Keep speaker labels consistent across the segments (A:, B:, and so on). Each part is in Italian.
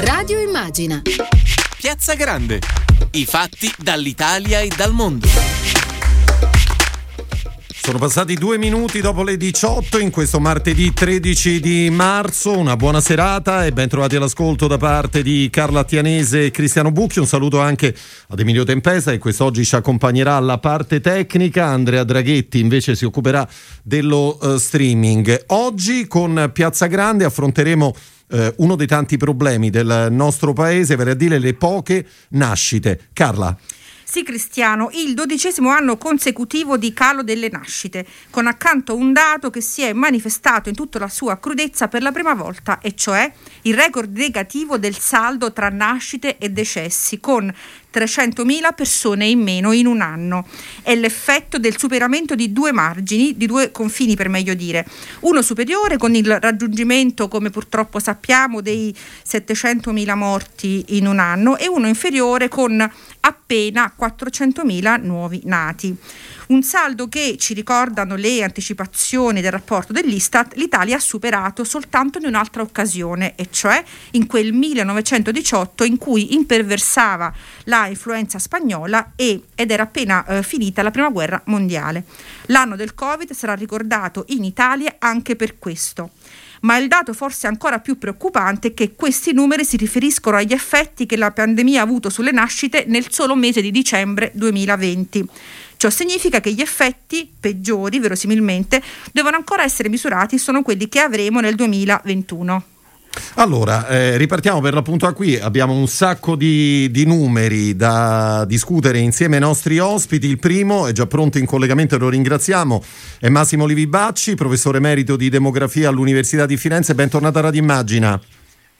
A: Radio Immagina.
B: Piazza Grande. I fatti dall'Italia e dal mondo.
C: Sono passati due minuti dopo le 18 in questo martedì 13 di marzo. Una buona serata e ben trovati all'ascolto da parte di Carla Tianese e Cristiano Bucchi. Un saluto anche ad Emilio Tempesa che quest'oggi ci accompagnerà alla parte tecnica. Andrea Draghetti invece si occuperà dello uh, streaming. Oggi con Piazza Grande affronteremo uh, uno dei tanti problemi del nostro paese, vale a dire le poche nascite. Carla.
D: Sì, Cristiano, il dodicesimo anno consecutivo di calo delle nascite, con accanto un dato che si è manifestato in tutta la sua crudezza per la prima volta, e cioè il record negativo del saldo tra nascite e decessi, con 300.000 persone in meno in un anno. È l'effetto del superamento di due margini, di due confini per meglio dire. Uno superiore con il raggiungimento, come purtroppo sappiamo, dei 700.000 morti in un anno e uno inferiore con appena 400.000 nuovi nati. Un saldo che, ci ricordano le anticipazioni del rapporto dell'Istat, l'Italia ha superato soltanto in un'altra occasione, e cioè in quel 1918 in cui imperversava la influenza spagnola e, ed era appena eh, finita la prima guerra mondiale. L'anno del Covid sarà ricordato in Italia anche per questo ma il dato forse ancora più preoccupante è che questi numeri si riferiscono agli effetti che la pandemia ha avuto sulle nascite nel solo mese di dicembre 2020. Ciò significa che gli effetti peggiori, verosimilmente, devono ancora essere misurati, sono quelli che avremo nel 2021.
C: Allora, eh, ripartiamo per l'appunto da qui, abbiamo un sacco di, di, numeri da discutere insieme ai nostri ospiti. Il primo è già pronto in collegamento e lo ringraziamo, è Massimo Livibacci, professore emerito di demografia all'Università di Firenze. Bentornato a Radio Immagina.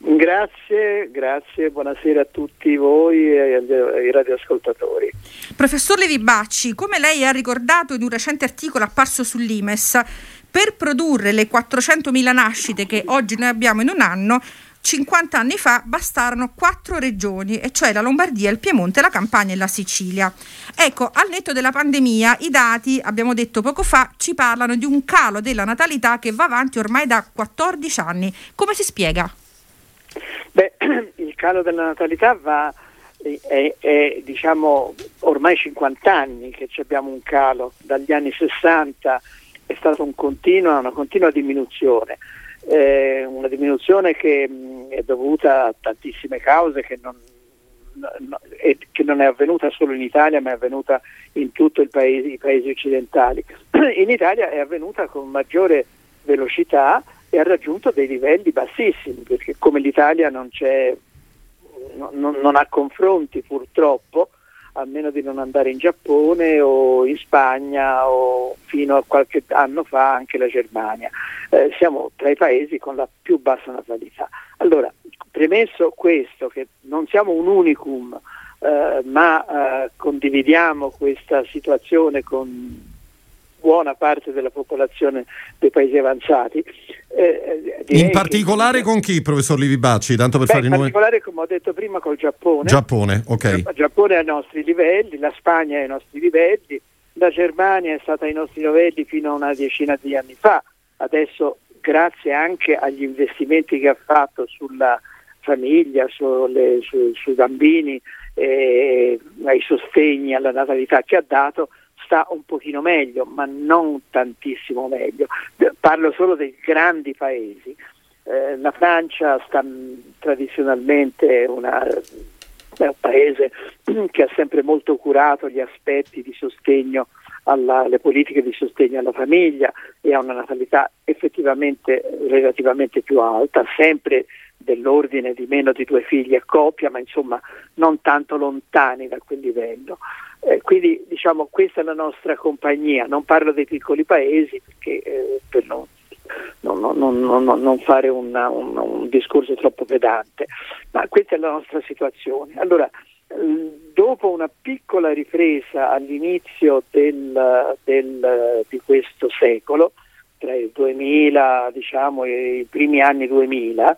E: Grazie, grazie, buonasera a tutti voi e ai radioascoltatori.
D: Professor Levi Bacci, come lei ha ricordato in un recente articolo apparso sull'Imes, per produrre le 400.000 nascite che oggi noi abbiamo in un anno, 50 anni fa bastarono quattro regioni, e cioè la Lombardia, il Piemonte, la Campania e la Sicilia. Ecco, al netto della pandemia, i dati, abbiamo detto poco fa, ci parlano di un calo della natalità che va avanti ormai da 14 anni. Come si spiega?
E: Beh, il calo della natalità va, è, è, diciamo ormai 50 anni che abbiamo un calo, dagli anni 60 è stata un continua, una continua diminuzione, eh, una diminuzione che mh, è dovuta a tantissime cause che non, no, che non, è avvenuta solo in Italia ma è avvenuta in tutti i paesi occidentali. In Italia è avvenuta con maggiore velocità e ha raggiunto dei livelli bassissimi, perché come l'Italia non, non, non ha confronti purtroppo, a meno di non andare in Giappone o in Spagna o fino a qualche anno fa anche la Germania. Eh, siamo tra i paesi con la più bassa natalità. Allora, premesso questo, che non siamo un unicum, eh, ma eh, condividiamo questa situazione con buona parte della popolazione dei paesi avanzati.
C: Eh, eh in particolare che... con chi, professor Livi Bacci? Tanto per
E: Beh,
C: fare
E: in particolare, come ho detto prima, col Giappone.
C: Giappone, ok.
E: Il Giappone è ai nostri livelli, la Spagna è ai nostri livelli, la Germania è stata ai nostri livelli fino a una decina di anni fa. Adesso, grazie anche agli investimenti che ha fatto sulla famiglia, sulle, su, sui bambini, eh, ai sostegni alla natalità che ha dato, sta un pochino meglio, ma non tantissimo meglio. Parlo solo dei grandi paesi. Eh, la Francia sta tradizionalmente una, è un paese che ha sempre molto curato gli aspetti di sostegno alla, le politiche di sostegno alla famiglia e ha una natalità effettivamente relativamente più alta, sempre dell'ordine di meno di due figli a coppia, ma insomma non tanto lontani da quel livello. Eh, quindi diciamo questa è la nostra compagnia, non parlo dei piccoli paesi perché eh, per non, non, non, non fare una, un, un, discorso troppo pedante, ma questa è la nostra situazione. Allora, dopo una piccola ripresa all'inizio del, del, di questo secolo, tra il 2000 diciamo, e i primi anni 2000,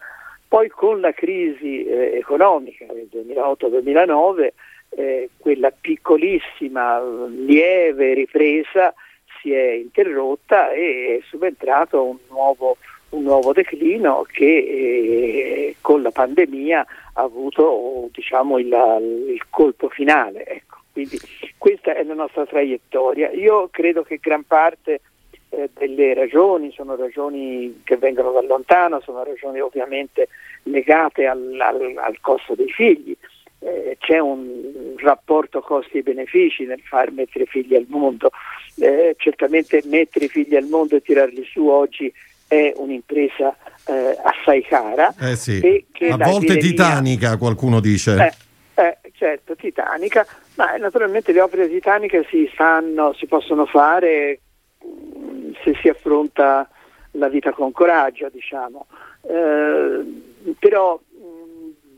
E: poi con la crisi eh, economica del 2008-2009 eh, quella piccolissima, lieve ripresa si è interrotta e è subentrato un nuovo, un nuovo declino che eh, con la pandemia ha avuto diciamo, il, il, colpo finale. Ecco. Quindi questa è la nostra traiettoria. Io credo che gran parte eh, delle ragioni sono ragioni che vengono da lontano, sono ragioni ovviamente legate al, al, al costo dei figli. Eh, c'è un rapporto costi-benefici nel far mettere figli al mondo. Eh, certamente mettere figli al mondo e tirarli su oggi è un'impresa eh, assai cara.
C: Eh sì. A volte titanica, qualcuno dice.
E: Eh, eh, certo, titanica, ma naturalmente le opere titaniche si, fanno, si possono fare se si affronta la vita con coraggio, diciamo. Eh, però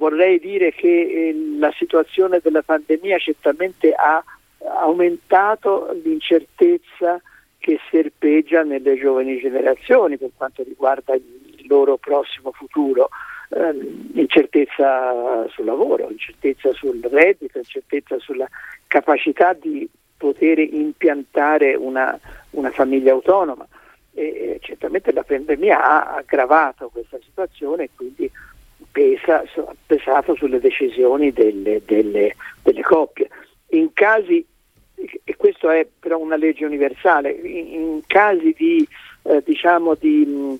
E: vorrei dire che eh, la situazione della pandemia certamente ha aumentato l'incertezza che serpeggia nelle giovani generazioni per quanto riguarda il loro prossimo futuro. Eh, incertezza sul lavoro, incertezza sul reddito, incertezza sulla capacità di poter impiantare una, una famiglia autonoma. E, certamente la pandemia ha aggravato questa situazione e quindi pesa, ha pesato sulle decisioni delle, delle, delle coppie. In casi, e questo è però una legge universale, in, in casi di, eh, diciamo di,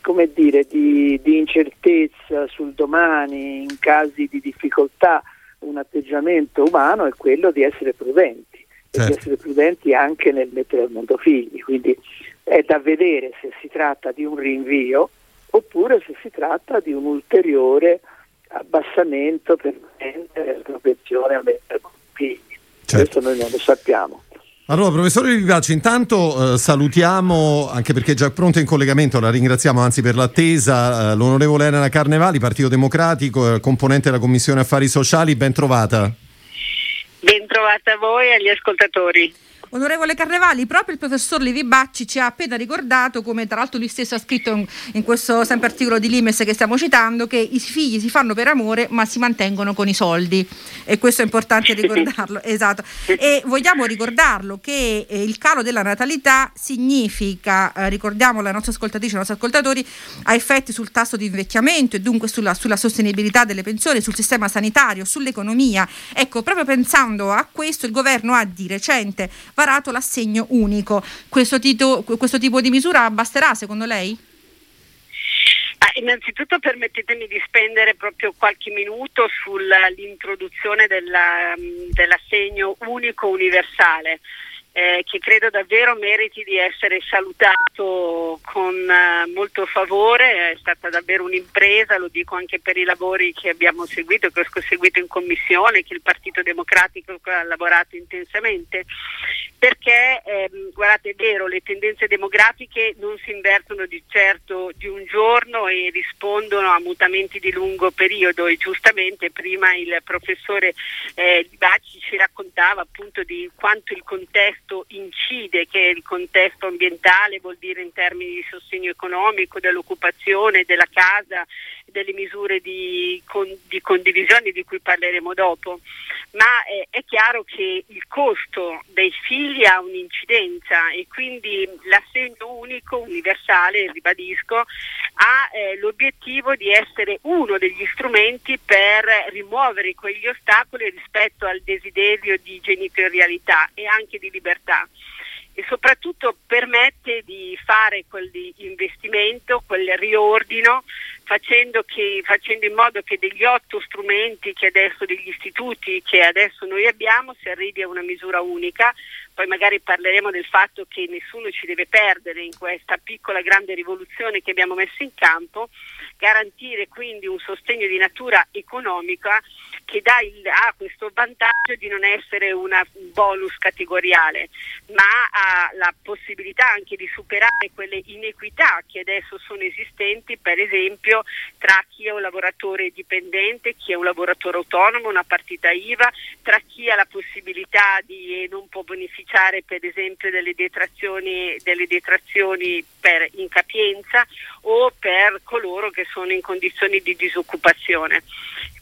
E: come dire, di, di incertezza sul domani, in casi di difficoltà, un atteggiamento umano è quello di essere prudenti certo. di essere prudenti anche nel mettere al mondo figli. Quindi è da vedere se si tratta di un rinvio oppure se si tratta di un ulteriore abbassamento per la propensione a mettere figli. Certo. Questo noi non lo sappiamo.
C: Allora, professore Vivaci, intanto eh, salutiamo, anche perché è già pronto in collegamento, la ringraziamo anzi per l'attesa, eh, l'onorevole Elena Carnevali, Partito Democratico, eh, componente della Commissione Affari Sociali, ben trovata.
A: Ben trovata a voi e agli ascoltatori.
D: Onorevole Carnevali, proprio il professor Livi Bacci ci ha appena ricordato, come tra l'altro lui stesso ha scritto in, in, questo sempre articolo di Limes che stiamo citando, che i figli si fanno per amore ma si mantengono con i soldi e questo è importante ricordarlo. esatto. E vogliamo ricordarlo che eh, il calo della natalità significa, eh, ricordiamo alla nostra ascoltatrice, ai nostri ascoltatori, ha effetti sul tasso di invecchiamento e dunque sulla, sulla sostenibilità delle pensioni, sul sistema sanitario, sull'economia. Ecco, proprio pensando a questo il governo ha di recente varato l'assegno unico. Questo, tito, questo tipo di misura basterà secondo lei?
A: Ah, innanzitutto permettetemi di spendere proprio qualche minuto sull'introduzione della, dell'assegno unico universale eh, che credo davvero meriti di essere salutato con eh, molto favore, è stata davvero un'impresa, lo dico anche per i lavori che abbiamo seguito, che ho seguito in commissione, che il Partito Democratico ha lavorato intensamente, perché ehm, guardate è vero, le tendenze demografiche non si invertono di certo di un giorno e rispondono a mutamenti di lungo periodo e giustamente prima il professore eh, Bacci ci raccontava appunto di quanto il contesto contesto incide, che il contesto ambientale vuol dire in termini di sostegno economico, dell'occupazione, della casa, delle misure di, con, di condivisione di cui parleremo dopo, ma eh, è chiaro che il costo dei figli ha un'incidenza e quindi l'assegno unico, universale, ribadisco, ha eh, l'obiettivo di essere uno degli strumenti per rimuovere quegli ostacoli rispetto al desiderio di genitorialità e anche di libertà e soprattutto permette di fare quel investimento, quel riordino, facendo, che, facendo, in modo che degli otto strumenti che adesso, degli istituti che adesso noi abbiamo, si arrivi a una misura unica. Poi magari parleremo del fatto che nessuno ci deve perdere in questa piccola grande rivoluzione che abbiamo messo in campo, garantire quindi un sostegno di natura economica che il, ha questo vantaggio di non essere una bonus categoriale, ma ha la possibilità anche di superare quelle inequità che adesso sono esistenti, per esempio tra chi è un lavoratore dipendente, chi è un lavoratore autonomo, una partita IVA, tra chi ha la possibilità di non può beneficiare per esempio delle detrazioni, delle detrazioni per incapienza o per coloro che sono in condizioni di disoccupazione.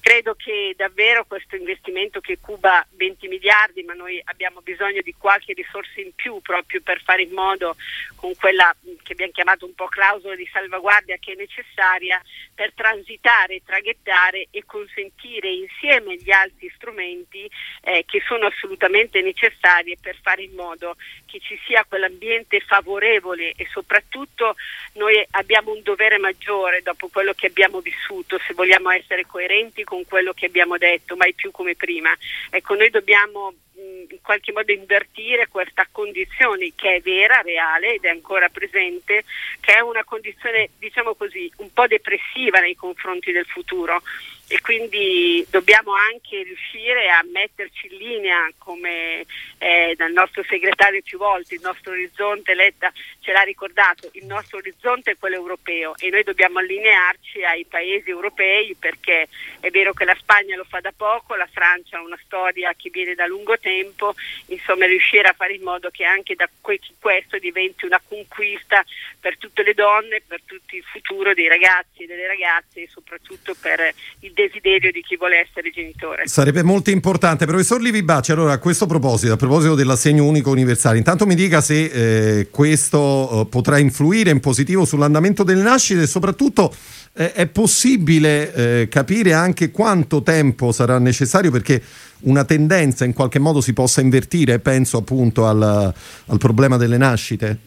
A: Credo che davvero questo investimento che cuba 20 miliardi, ma noi abbiamo bisogno di qualche risorsa in più proprio per fare in modo con quella che abbiamo chiamato un po' clausola di salvaguardia che è necessaria per transitare, traghettare e consentire insieme agli altri strumenti eh, che sono assolutamente necessari per fare in modo che ci sia quell'ambiente favorevole e soprattutto noi abbiamo un dovere maggiore dopo quello che abbiamo vissuto se vogliamo essere coerenti con quello che abbiamo detto, mai più come prima. Ecco, noi dobbiamo in qualche modo invertire questa condizione che è vera, reale ed è ancora presente, che è una condizione, diciamo così, un po' depressiva nei confronti del futuro e quindi dobbiamo anche riuscire a metterci in linea come eh, dal nostro segretario più volte, il nostro orizzonte, Letta ce l'ha ricordato, il nostro orizzonte è quello europeo e noi dobbiamo allinearci ai paesi europei perché è vero che la Spagna lo fa da poco, la Francia ha una storia che viene da lungo tempo, insomma riuscire a fare in modo che anche da questo diventi una conquista per tutte le donne, per tutto il futuro dei ragazzi e delle ragazze e soprattutto per il desiderio di chi vuole essere genitore.
C: Sarebbe molto importante. Professor Livi Bacci, allora a questo proposito, a proposito dell'assegno unico universale, intanto mi dica se eh, questo eh, potrà influire in positivo sull'andamento delle nascite e soprattutto eh, è possibile eh, capire anche quanto tempo sarà necessario perché una tendenza in qualche modo si possa invertire, penso appunto al, al problema delle nascite?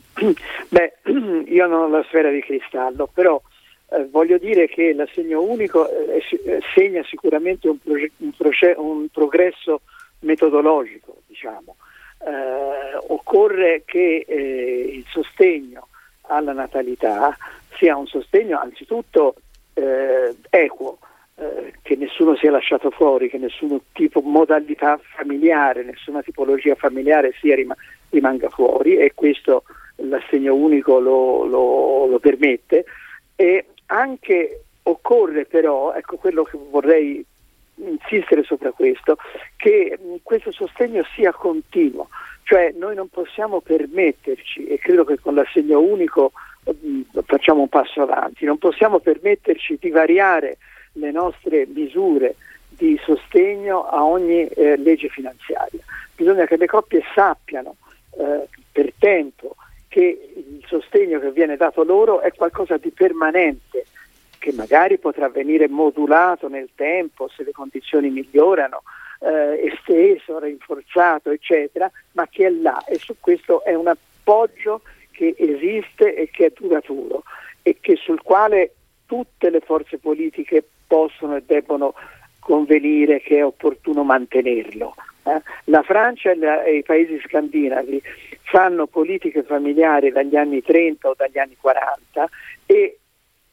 E: Beh, io non ho la sfera di cristallo, però eh, voglio dire che l'assegno unico eh, eh, segna sicuramente un, proge- un, proce- un, progresso metodologico, diciamo. Eh, occorre che il sostegno alla natalità sia un sogno anzitutto equo, che nessuno sia lasciato fuori, che nessuna modalità familiare, nessuna tipologia familiare rim- rimanga fuori e questo l'assegno unico lo, lo, lo permette. E anche occorre però, ecco quello che vorrei insistere sopra questo, che questo sostegno sia continuo, cioè noi non possiamo permetterci, e credo che con l'assegno unico mh, facciamo un passo avanti, non possiamo permetterci di variare le nostre misure di sostegno a ogni eh, legge finanziaria. Bisogna che le coppie sappiano eh, per tempo che il sostegno che viene dato loro è qualcosa di permanente, che magari potrà venire modulato nel tempo se le condizioni migliorano, eh, esteso, rinforzato, eccetera, ma che è là e su questo è un appoggio che esiste e che è duraturo e che sul quale tutte le forze politiche possono e debbono convenire che è opportuno mantenerlo. Eh? La Francia e, la, e, i paesi scandinavi fanno politiche familiari dagli anni 30 o dagli anni 40 e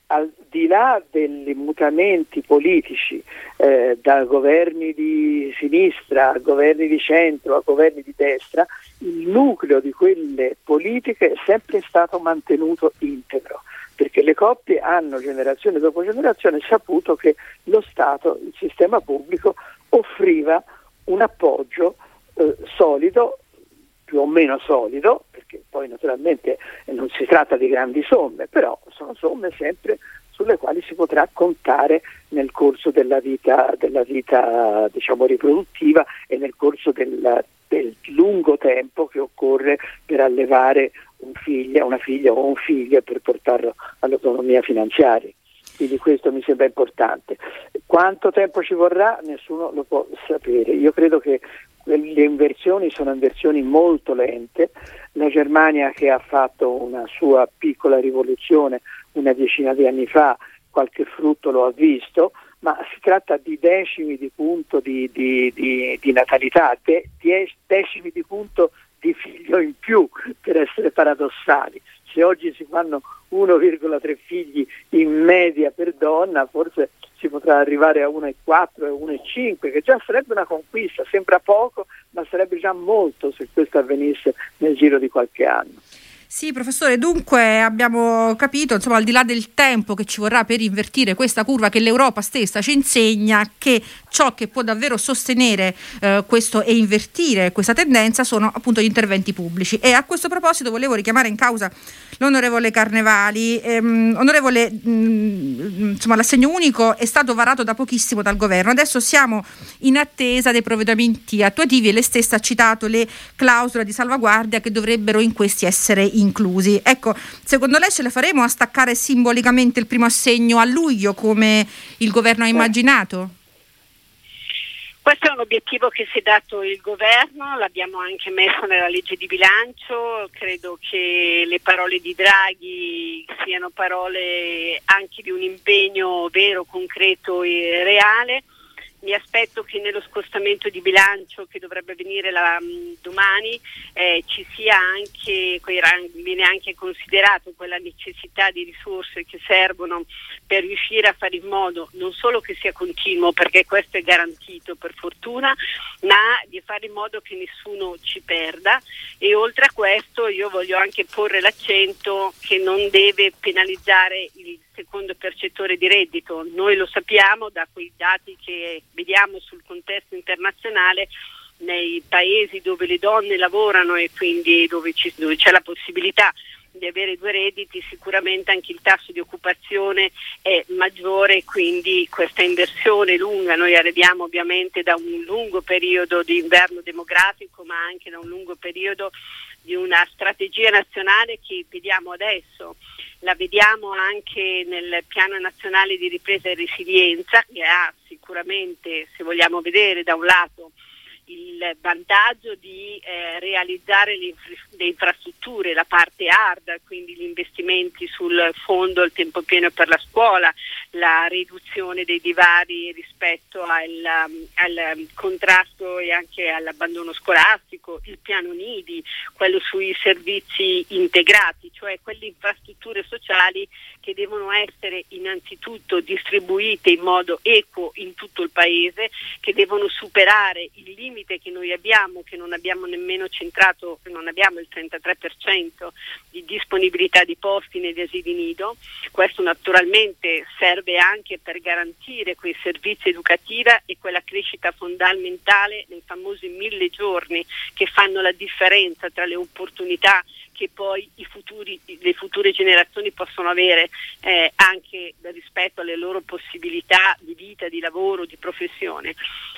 E: al di là dei mutamenti politici eh, da governi di sinistra a governi di centro a governi di destra, il nucleo di quelle politiche è sempre stato mantenuto integro perché le coppie hanno generazione dopo generazione saputo che lo Stato, il sistema pubblico offriva un appoggio eh, solido, più o meno solido, perché poi naturalmente non si tratta di grandi somme, però sono somme sempre sulle quali si potrà contare nel corso della vita, della vita diciamo, riproduttiva e nel corso del, del, lungo tempo che occorre per allevare un figlio, una figlia o un figlio per portarlo all'autonomia finanziaria. Quindi questo mi sembra importante. Quanto tempo ci vorrà nessuno lo può sapere. Io credo che le inversioni sono inversioni molto lente. La Germania che ha fatto una sua piccola rivoluzione una decina di anni fa, qualche frutto lo ha visto, ma si tratta di decimi di punto di, di, di, di natalità, de, decimi di punto di figlio in più, per essere paradossali. Se oggi si fanno 1,3 figli in media per donna, forse si potrà arrivare a 1,4 e 1,5, che già sarebbe una conquista, sembra poco, ma sarebbe già molto se questo avvenisse nel giro di qualche anno.
D: Sì, professore, dunque abbiamo capito, insomma, al di là del tempo che ci vorrà per invertire questa curva che l'Europa stessa ci insegna, che ciò che può davvero sostenere eh, questo e invertire questa tendenza sono appunto gli interventi pubblici. E a questo proposito volevo richiamare in causa l'onorevole Carnevali. Ehm, onorevole, mh, mm, insomma, l'assegno unico è stato varato da pochissimo dal governo, adesso siamo in attesa dei provvedimenti attuativi e lei stessa ha citato le clausole di salvaguardia che dovrebbero in questi essere inclusi. Ecco, secondo lei ce la faremo a staccare simbolicamente il primo assegno a luglio come il governo ha immaginato?
A: Questo è un obiettivo che si è dato il governo, l'abbiamo anche messo nella legge di bilancio, credo che le parole di Draghi siano parole anche di un impegno vero, concreto e reale mi aspetto che nello scostamento di bilancio che dovrebbe venire la, mm, domani eh, ci sia anche, viene anche considerato quella necessità di risorse che servono per riuscire a fare in modo non solo che sia continuo, perché questo è garantito per fortuna, ma di fare in modo che nessuno ci perda. E oltre a questo io voglio anche porre l'accento che non deve penalizzare il secondo percettore di reddito. Noi lo sappiamo da quei dati che vediamo sul contesto internazionale nei paesi dove le donne lavorano e quindi dove, ci, dove c'è la possibilità di avere due redditi sicuramente anche il tasso di occupazione è maggiore quindi questa inversione lunga noi arriviamo ovviamente da un lungo periodo di inverno demografico ma anche da un lungo periodo di una strategia nazionale che vediamo adesso. La vediamo anche nel piano nazionale di ripresa e resilienza che ha sicuramente, se vogliamo vedere da un lato, il vantaggio di eh, realizzare le, le, infrastrutture, la parte hard, quindi gli investimenti sul fondo il tempo pieno per la scuola, la riduzione dei divari rispetto al, um, al contrasto e anche all'abbandono scolastico, il piano Nidi, quello sui servizi integrati, cioè quelle infrastrutture sociali che devono essere innanzitutto distribuite in modo equo in tutto il Paese, che devono superare il limite che noi abbiamo, che non abbiamo nemmeno centrato, non abbiamo il 33% di disponibilità di posti negli asili nido. Questo naturalmente serve anche per garantire quei servizi educativi e quella crescita fondamentale nei famosi mille giorni che fanno la differenza tra le opportunità che poi futuri, le future generazioni possono avere eh, anche rispetto alle loro possibilità di vita, di lavoro, di professione.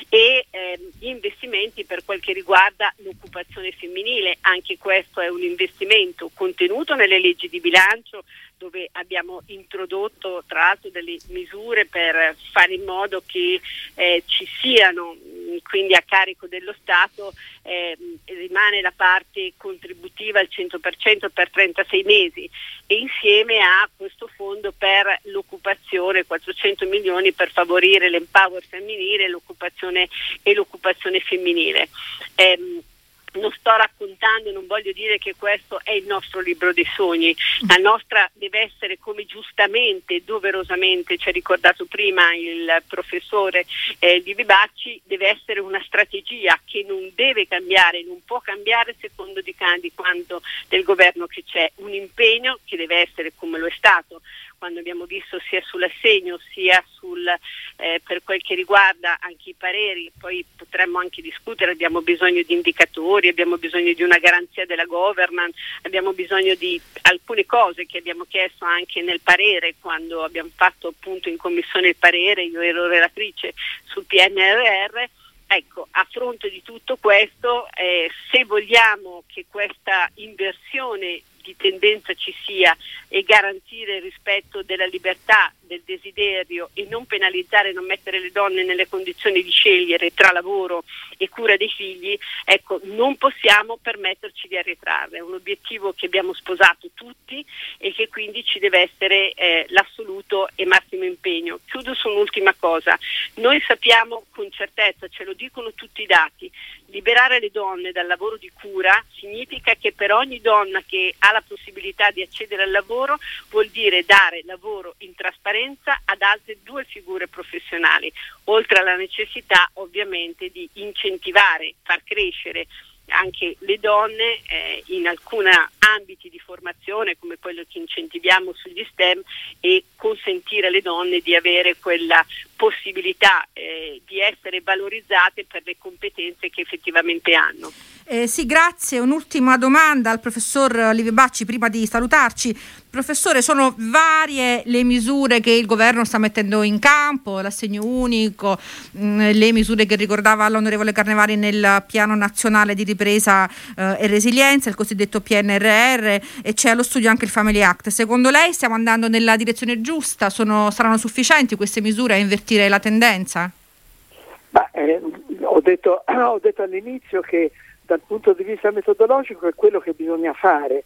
A: E eh, gli investimenti per quel che riguarda l'occupazione femminile, anche questo è un investimento contenuto nelle leggi di bilancio dove abbiamo introdotto tra l'altro delle misure per fare in modo che eh, ci siano quindi a carico dello Stato eh, rimane la parte contributiva al 100% per 36 mesi e insieme a questo fondo per l'occupazione, 400 milioni per favorire l'empower femminile l'occupazione e l'occupazione femminile. Eh, non sto raccontando, non voglio dire che questo è il nostro libro dei sogni, la nostra deve essere come giustamente, doverosamente ci ha ricordato prima il professore eh, Livi Bacci, deve essere una strategia che non deve cambiare, non può cambiare secondo di, di quanto del governo che c'è, un impegno che deve essere come lo è stato quando abbiamo visto sia sull'assegno sia sul, eh, per quel che riguarda anche i pareri, poi potremmo anche discutere, abbiamo bisogno di indicatori, abbiamo bisogno di una garanzia della governance, abbiamo bisogno di alcune cose che abbiamo chiesto anche nel parere quando abbiamo fatto appunto in commissione il parere, io ero relatrice sul PNRR. Ecco, a fronte di tutto questo, eh, se vogliamo che questa inversione di tendenza ci sia e garantire il rispetto della libertà, del desiderio e non penalizzare, non mettere le donne nelle condizioni di scegliere tra lavoro e cura dei figli, ecco, non possiamo permetterci di arretrarre. È un obiettivo che abbiamo sposato tutti e che quindi ci deve essere eh, l'assoluto e massimo impegno. Chiudo su un'ultima cosa. Noi sappiamo con certezza, ce lo dicono tutti i dati, liberare le donne dal lavoro di cura significa che per ogni donna che ha la possibilità di accedere al lavoro vuol dire dare lavoro in trasparenza ad altre due figure professionali, oltre alla necessità ovviamente di incentivare, far crescere anche le donne eh, in alcuni ambiti di formazione come quello che incentiviamo sugli STEM e consentire alle donne di avere quella possibilità eh, di essere valorizzate per le competenze che effettivamente hanno.
D: Eh, sì, grazie. Un'ultima domanda al professor Livio Bacci prima di salutarci. Professore, sono varie le misure che il governo sta mettendo in campo, l'assegno unico, mh, mm, le misure che ricordava l'onorevole Carnevali nel piano nazionale di ripresa eh, e resilienza, il cosiddetto PNRR e c'è allo studio anche il Family Act. Secondo lei stiamo andando nella direzione giusta? Sono, saranno sufficienti queste misure a invertire la tendenza?
E: Ma, eh, ho, detto, ho detto all'inizio che dal punto di vista metodologico è quello che bisogna fare,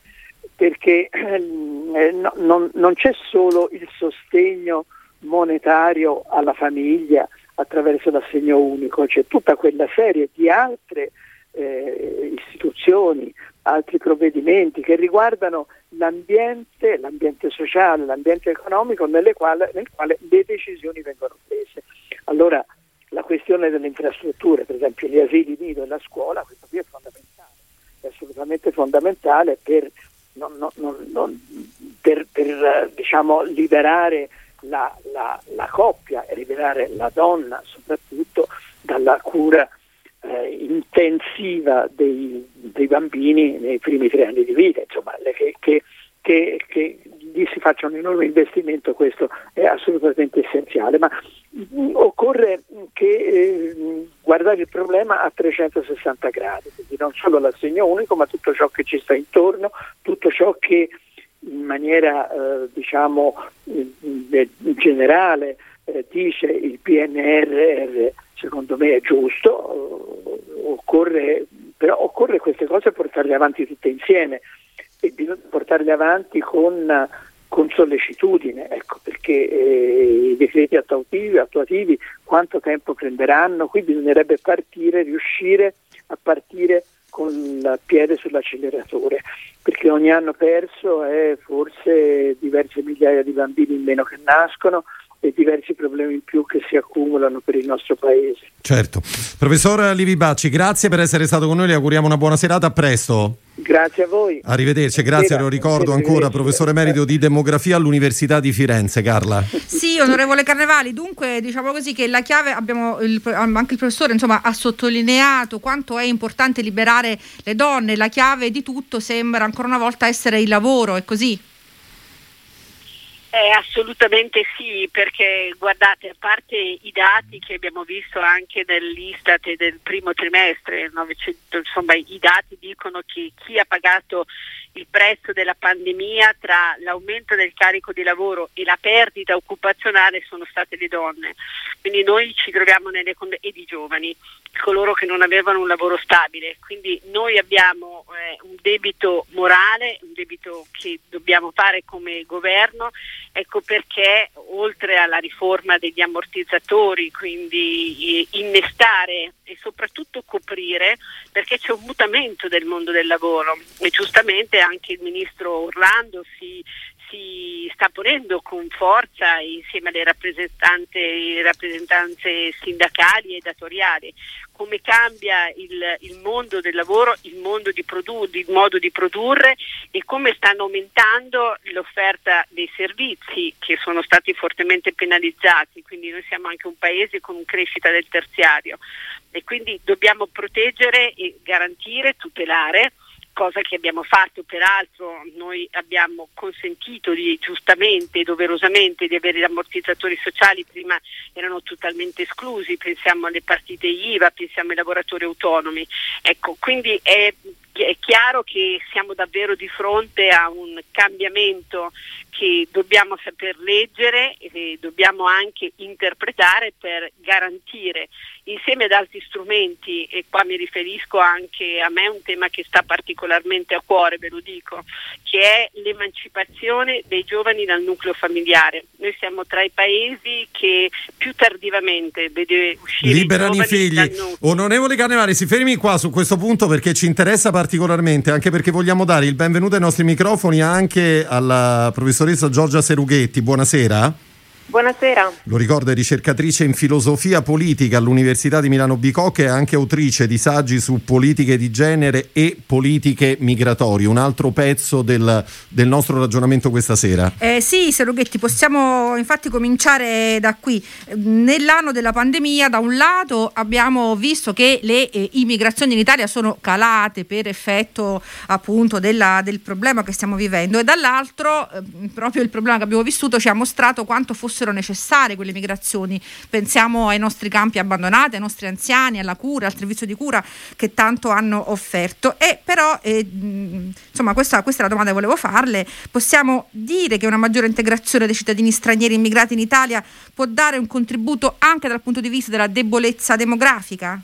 E: perché eh, no, non, non, c'è solo il sostegno monetario alla famiglia attraverso l'assegno unico, c'è tutta quella serie di altre eh, istituzioni, altri provvedimenti che riguardano l'ambiente, l'ambiente sociale, l'ambiente economico quale, nel quale le decisioni vengono prese. Allora la questione delle infrastrutture, per esempio gli asili nido e la scuola, questo qui è fondamentale, è assolutamente fondamentale per, non, non, non, per, per diciamo, liberare la, la, la, coppia e liberare la donna soprattutto dalla cura eh, intensiva dei, dei, bambini nei primi tre anni di vita, insomma, che, che, che lì si faccia un enorme investimento, questo è assolutamente essenziale, ma mh, occorre che eh, guardare il problema a 360 gradi, quindi non solo l'assegno unico, ma tutto ciò che ci sta intorno, tutto ciò che in maniera eh, diciamo eh, generale eh, dice il PNRR secondo me è giusto, occorre, però occorre queste cose portarle avanti tutte insieme e bisogna portarle avanti con, con sollecitudine, ecco, perché eh, i decreti attuativi, attuativi quanto tempo prenderanno, qui bisognerebbe partire, riuscire a partire con il piede sull'acceleratore, perché ogni anno perso è forse diverse migliaia di bambini in meno che nascono, e diversi problemi in più che si accumulano per il nostro paese.
C: Certo. Professor Livi Bacci, grazie per essere stato con noi, le auguriamo una buona serata, a presto.
E: Grazie a voi.
C: Arrivederci, grazie, lo ricordo ancora, professore merito di demografia all'Università di Firenze, Carla.
D: Sì, onorevole Carnevali, dunque diciamo così che la chiave, abbiamo il, anche il professore insomma, ha sottolineato quanto è importante liberare le donne, la chiave di tutto sembra ancora una volta essere il lavoro, è così?
A: Eh, assolutamente sì, perché guardate, a parte i dati che abbiamo visto anche dell'Istat e del primo trimestre, 900, insomma i dati dicono che chi ha pagato il prezzo della pandemia tra l'aumento del carico di lavoro e la perdita occupazionale sono state le donne. Quindi noi ci troviamo nelle condizioni e di giovani, coloro che non avevano un lavoro stabile. Quindi noi abbiamo eh, un debito morale, un debito che dobbiamo fare come governo, ecco perché oltre alla riforma degli ammortizzatori, quindi eh, innestare e soprattutto coprire, perché c'è un mutamento del mondo del lavoro. E giustamente anche il ministro Orlando si, si sta ponendo con forza insieme alle rappresentanze, sindacali e datoriali. Come cambia il, il, mondo del lavoro, il, mondo di produ- il modo di produrre e come stanno aumentando l'offerta dei servizi che sono stati fortemente penalizzati, quindi noi siamo anche un paese con crescita del terziario. E quindi dobbiamo proteggere e garantire, tutelare cosa che abbiamo fatto peraltro, noi abbiamo consentito di, giustamente e doverosamente di avere gli ammortizzatori sociali, prima erano totalmente esclusi, pensiamo alle partite IVA, pensiamo ai lavoratori autonomi. Ecco, quindi è è chiaro che siamo davvero di fronte a un cambiamento che dobbiamo saper leggere e dobbiamo anche interpretare per garantire insieme ad altri strumenti, e qua mi riferisco anche a me un tema che sta particolarmente a cuore, ve lo dico, che è l'emancipazione dei giovani dal nucleo familiare. Noi siamo tra i paesi che più tardivamente vede uscire
C: liberano i, figli. Onorevole Carnevale, si fermi qua su questo punto perché ci interessa particolarmente, anche perché vogliamo dare il benvenuto ai nostri microfoni anche alla professoressa Giorgia Serughetti. Buonasera.
F: Buonasera.
C: Lo ricordo, è ricercatrice in filosofia politica all'Università di Milano Bicocca e anche autrice di saggi su politiche di genere e politiche migratorie. Un altro pezzo del, del nostro ragionamento questa sera.
D: Eh, sì, Serughetti, possiamo infatti cominciare da qui. Nell'anno della pandemia, da un lato, abbiamo visto che le eh, immigrazioni in Italia sono calate per effetto appunto della, del problema che stiamo vivendo e dall'altro eh, proprio il problema che abbiamo vissuto ci ha mostrato quanto fosse fossero necessarie quelle migrazioni. Pensiamo ai nostri campi abbandonati, ai nostri anziani, alla cura, al servizio di cura che tanto hanno offerto. E però, eh, insomma, questa, questa, è la domanda che volevo farle. Possiamo dire che una maggiore integrazione dei cittadini stranieri immigrati in Italia può dare un contributo anche dal punto di vista della debolezza demografica?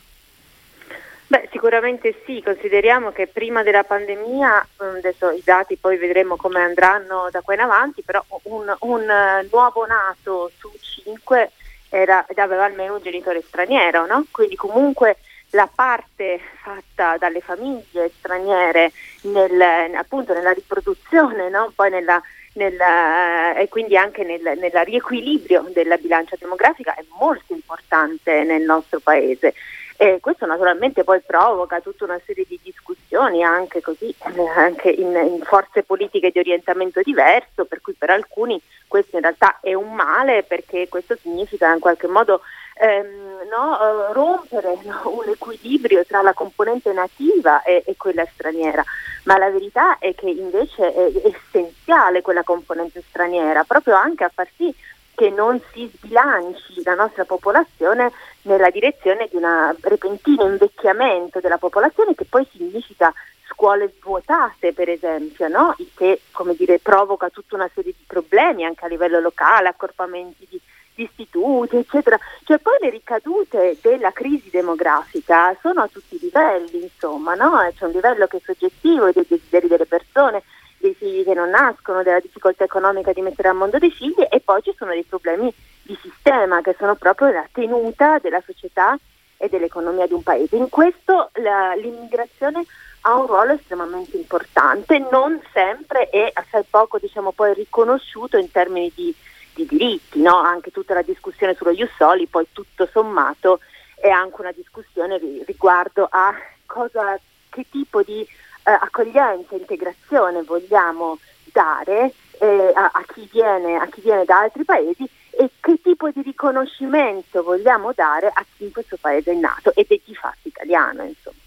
F: Beh, sicuramente sì, consideriamo che prima della pandemia, mm, adesso i dati poi vedremo come andranno da qua in avanti, però un, un eh, nuovo nato su cinque era, aveva almeno un genitore straniero, no? quindi comunque la parte fatta dalle famiglie straniere nel, appunto nella riproduzione, no? nella, nella, e quindi anche nel, nel riequilibrio della bilancia demografica è molto importante nel nostro paese. E questo naturalmente poi provoca tutta una serie di discussioni anche, così, eh, anche in, in, forze politiche di orientamento diverso, per cui per alcuni questo in realtà è un male perché questo significa in qualche modo ehm, no, eh, rompere no, un equilibrio tra la componente nativa e, e, quella straniera, ma la verità è che invece è essenziale quella componente straniera, proprio anche a far sì che non si sbilanci la nostra popolazione nella direzione di un repentino invecchiamento della popolazione che poi significa scuole svuotate per esempio, no? il che dire, provoca tutta una serie di problemi anche a livello locale, accorpamenti di, di istituti, eccetera. Cioè poi le ricadute della crisi demografica sono a tutti i livelli, insomma, no? c'è un livello che è soggettivo dei desideri delle persone, dei figli che non nascono, della difficoltà economica di mettere al mondo dei figli e poi ci sono dei problemi di sistema che sono proprio la tenuta della società e dell'economia di un paese. In questo la, l'immigrazione ha un ruolo estremamente importante, non sempre è assai poco diciamo, poi riconosciuto in termini di, di diritti, no? anche tutta la discussione sullo Jussoli, poi tutto sommato è anche una discussione riguardo a cosa, che tipo di accoglienza e integrazione vogliamo dare eh, a, a, chi viene, a chi viene da altri paesi e che tipo di riconoscimento vogliamo dare a chi in questo paese è nato ed è di fatto italiano. Insomma.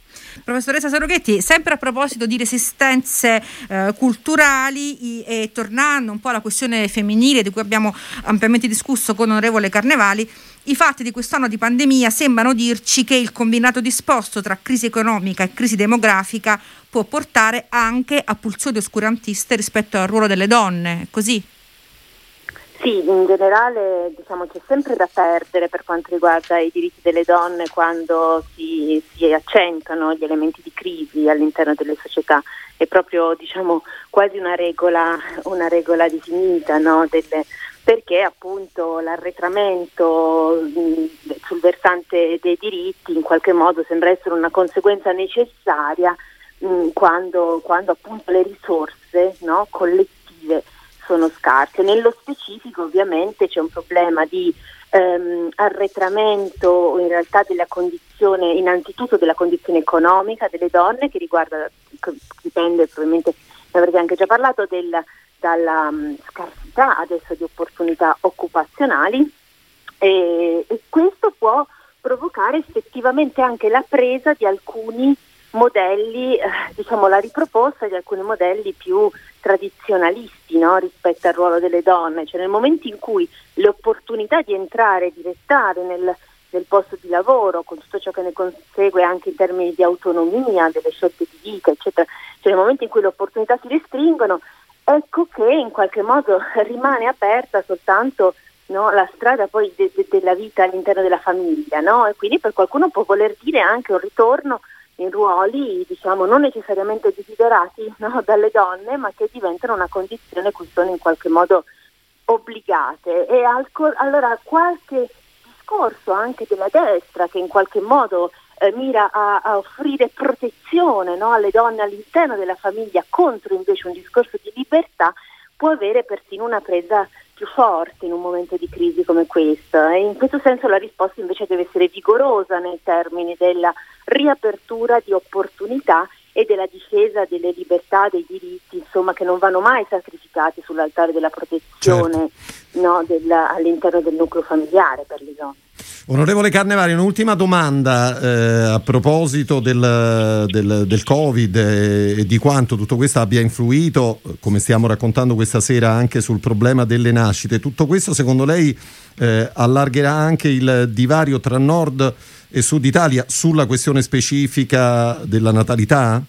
D: Professoressa Soroghetti, sempre a proposito di resistenze eh, culturali e tornando un po' alla questione femminile di cui abbiamo ampiamente discusso con onorevole Carnevali, i fatti di quest'anno di pandemia sembrano dirci che il combinato disposto tra crisi economica e crisi demografica può portare anche a pulsioni oscurantiste rispetto al ruolo delle donne, così?
F: Sì, in generale diciamo, c'è sempre da perdere per quanto riguarda i diritti delle donne quando si, si accentuano gli elementi di crisi all'interno delle società. È proprio diciamo, quasi una regola, una regola definita no? delle, perché appunto l'arretramento mh, sul versante dei diritti in qualche modo sembra essere una conseguenza necessaria mh, quando, quando, appunto le risorse no? collettive sono scarse. Nello specifico ovviamente c'è un problema di ehm, arretramento in realtà della condizione, innanzitutto della condizione economica delle donne che riguarda, dipende probabilmente, ne avrete anche già parlato, del, dalla um, scarsità adesso di opportunità occupazionali e, e questo può provocare effettivamente anche la presa di alcuni modelli, eh, diciamo la riproposta di alcuni modelli più tradizionalisti no? rispetto al ruolo delle donne, cioè nel momento in cui le opportunità di entrare, di restare nel, nel posto di lavoro, con tutto ciò che ne consegue anche in termini di autonomia, delle scelte di vita, eccetera, cioè nel momento in cui le opportunità si restringono, ecco che in qualche modo rimane aperta soltanto no, la strada poi de- de- della vita all'interno della famiglia, no? E quindi per qualcuno può voler dire anche un ritorno in ruoli diciamo, non necessariamente desiderati no, dalle donne, ma che diventano una condizione cui sono in qualche modo obbligate. E al, allora qualche discorso anche della destra che in qualche modo eh, mira a, a, offrire protezione no, alle donne all'interno della famiglia contro invece un discorso di libertà può avere persino una presa più forte in un momento di crisi come questo. E in questo senso la risposta invece deve essere vigorosa nei termini della riapertura di opportunità e della difesa delle libertà, dei diritti, insomma, che non vanno mai sacrificati sull'altare della protezione certo. no, della, all'interno del nucleo familiare per le donne.
C: Onorevole Carnevali, un'ultima domanda eh, a proposito del, del, del Covid e, e, di quanto tutto questo abbia influito, come stiamo raccontando questa sera, anche sul problema delle nascite. Tutto questo secondo lei eh, allargherà anche il divario tra nord e Sud Italia sulla questione specifica della natalità?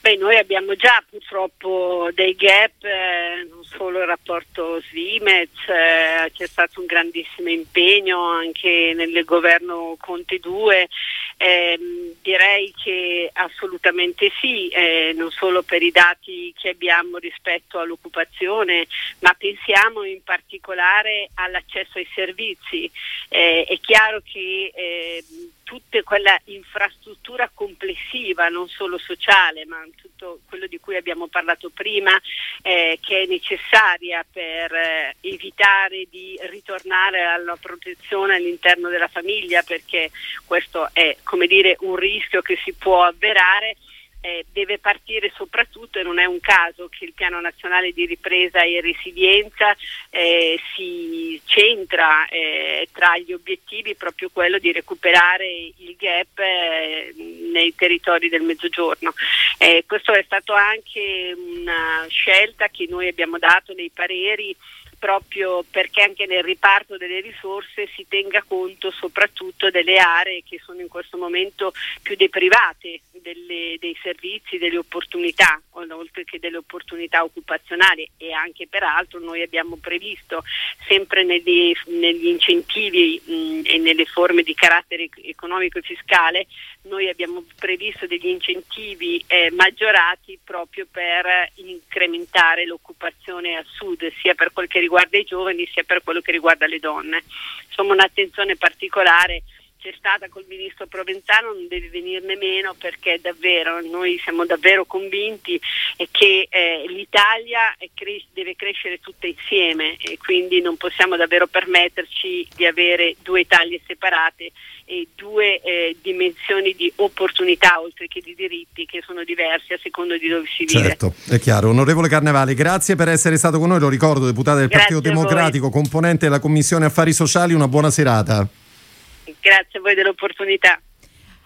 A: Beh, noi abbiamo già purtroppo dei gap, eh, solo il rapporto Svimez, eh, c'è stato un grandissimo impegno anche nel governo Conte 2, eh, direi che assolutamente sì, eh, non solo per i dati che abbiamo rispetto all'occupazione, ma pensiamo in particolare all'accesso ai servizi. Eh, è chiaro che eh, tutta quella infrastruttura complessiva, non solo sociale, ma tutto quello di cui abbiamo parlato prima, eh, che è necessaria per eh, evitare di ritornare alla protezione all'interno della famiglia, perché questo è come dire un rischio che si può avverare eh, deve partire soprattutto, e non è un caso che il piano nazionale di ripresa e resilienza eh, si centra eh, tra gli obiettivi proprio quello di recuperare il gap eh, nei territori del mezzogiorno. Eh, questo è stato anche una scelta che noi abbiamo dato nei pareri proprio perché anche nel riparto delle risorse si tenga conto soprattutto delle aree che sono in questo momento più deprivate delle, dei servizi, delle opportunità, oltre che delle opportunità occupazionali. E anche peraltro noi abbiamo previsto sempre negli, negli incentivi mh, e nelle forme di carattere economico e fiscale, noi abbiamo previsto degli incentivi eh, maggiorati proprio per incrementare l'occupazione al sud, sia per quel che riguarda i giovani sia per quello che riguarda le donne. Insomma un'attenzione particolare c'è stata col ministro Provenzano non deve venirne meno perché davvero noi siamo davvero convinti che eh, l'Italia cre- deve crescere tutta insieme e quindi non possiamo davvero permetterci di avere due Italie separate e due eh, dimensioni di opportunità oltre che di diritti che sono diversi a secondo di dove si vive.
C: Certo, è chiaro. Onorevole Carnevali, grazie per essere stato con noi, lo ricordo, deputata del grazie Partito Democratico, componente della Commissione Affari Sociali, una buona serata.
A: Grazie a voi dell'opportunità.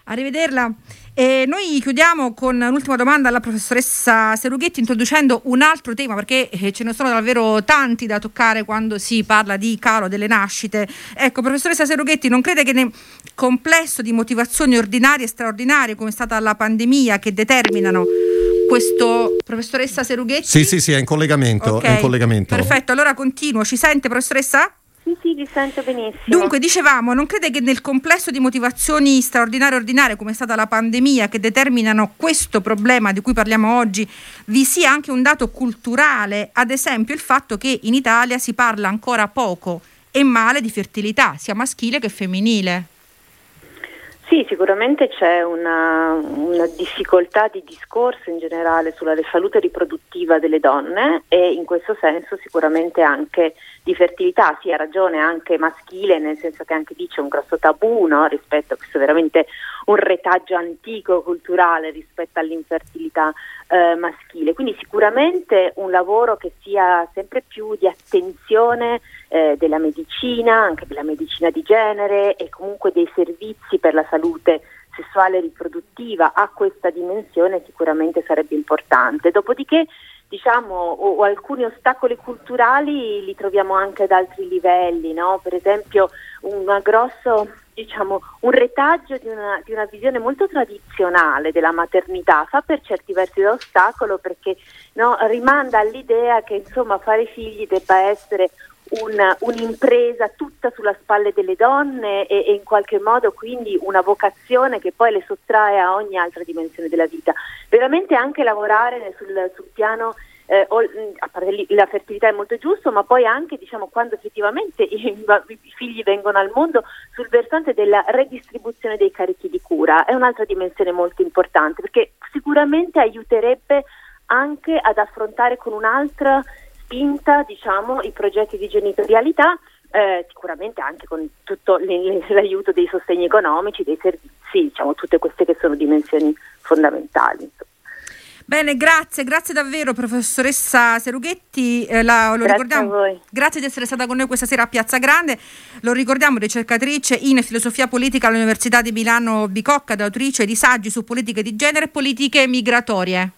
D: Arrivederla. E noi chiudiamo con un'ultima domanda alla professoressa Serughetti introducendo un altro tema perché eh, ce ne sono davvero tanti da toccare quando si parla di calo delle nascite. Ecco, professoressa Serughetti, non crede che nel complesso di motivazioni ordinarie e straordinarie come è stata la pandemia che determinano questo professoressa Serughetti?
C: Sì, sì, sì, è in collegamento, okay. è in collegamento.
D: Perfetto, allora continuo. Ci sente professoressa?
F: Sì, vi sento benissimo.
D: Dunque, dicevamo, non crede che nel complesso di motivazioni straordinarie e ordinarie, come è stata la pandemia, che determinano questo problema di cui parliamo oggi, vi sia anche un dato culturale, ad esempio il fatto che in Italia si parla ancora poco e male di fertilità, sia maschile che femminile?
F: Sì, sicuramente c'è una, una, difficoltà di discorso in generale sulla salute riproduttiva delle donne e in questo senso sicuramente anche di fertilità, sì ha ragione anche maschile, nel senso che anche lì c'è un grosso tabù no? rispetto a questo veramente un retaggio antico culturale rispetto all'infertilità eh, maschile. Quindi sicuramente un lavoro che sia sempre più di attenzione eh, della medicina, anche della medicina di genere e comunque dei servizi per la salute sessuale e riproduttiva a questa dimensione sicuramente sarebbe importante. Dopodiché diciamo, o, o, alcuni ostacoli culturali li troviamo anche ad altri livelli, no? per esempio un grosso diciamo, un retaggio di una, di una, visione molto tradizionale della maternità fa per certi versi da ostacolo perché no, rimanda all'idea che insomma, fare figli debba essere un, un'impresa tutta sulla spalle delle donne e, e, in qualche modo quindi una vocazione che poi le sottrae a ogni altra dimensione della vita. Veramente anche lavorare sul, sul piano eh, a parte la fertilità è molto giusto, ma poi anche diciamo, quando effettivamente i, i, figli vengono al mondo sul versante della redistribuzione dei carichi di cura è un'altra dimensione molto importante perché sicuramente aiuterebbe anche ad affrontare con un'altra spinta diciamo, i progetti di genitorialità, eh, sicuramente anche con tutto l'aiuto dei sostegni economici, dei servizi, diciamo, tutte queste che sono dimensioni fondamentali.
D: Bene, grazie, grazie davvero professoressa Serughetti, eh, la, lo
F: grazie,
D: grazie di essere stata con noi questa sera a Piazza Grande, lo ricordiamo ricercatrice in filosofia politica all'Università di Milano Bicocca, autrice di saggi su politiche di genere e politiche migratorie.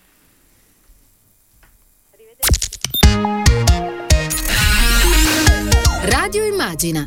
G: Radio Immagina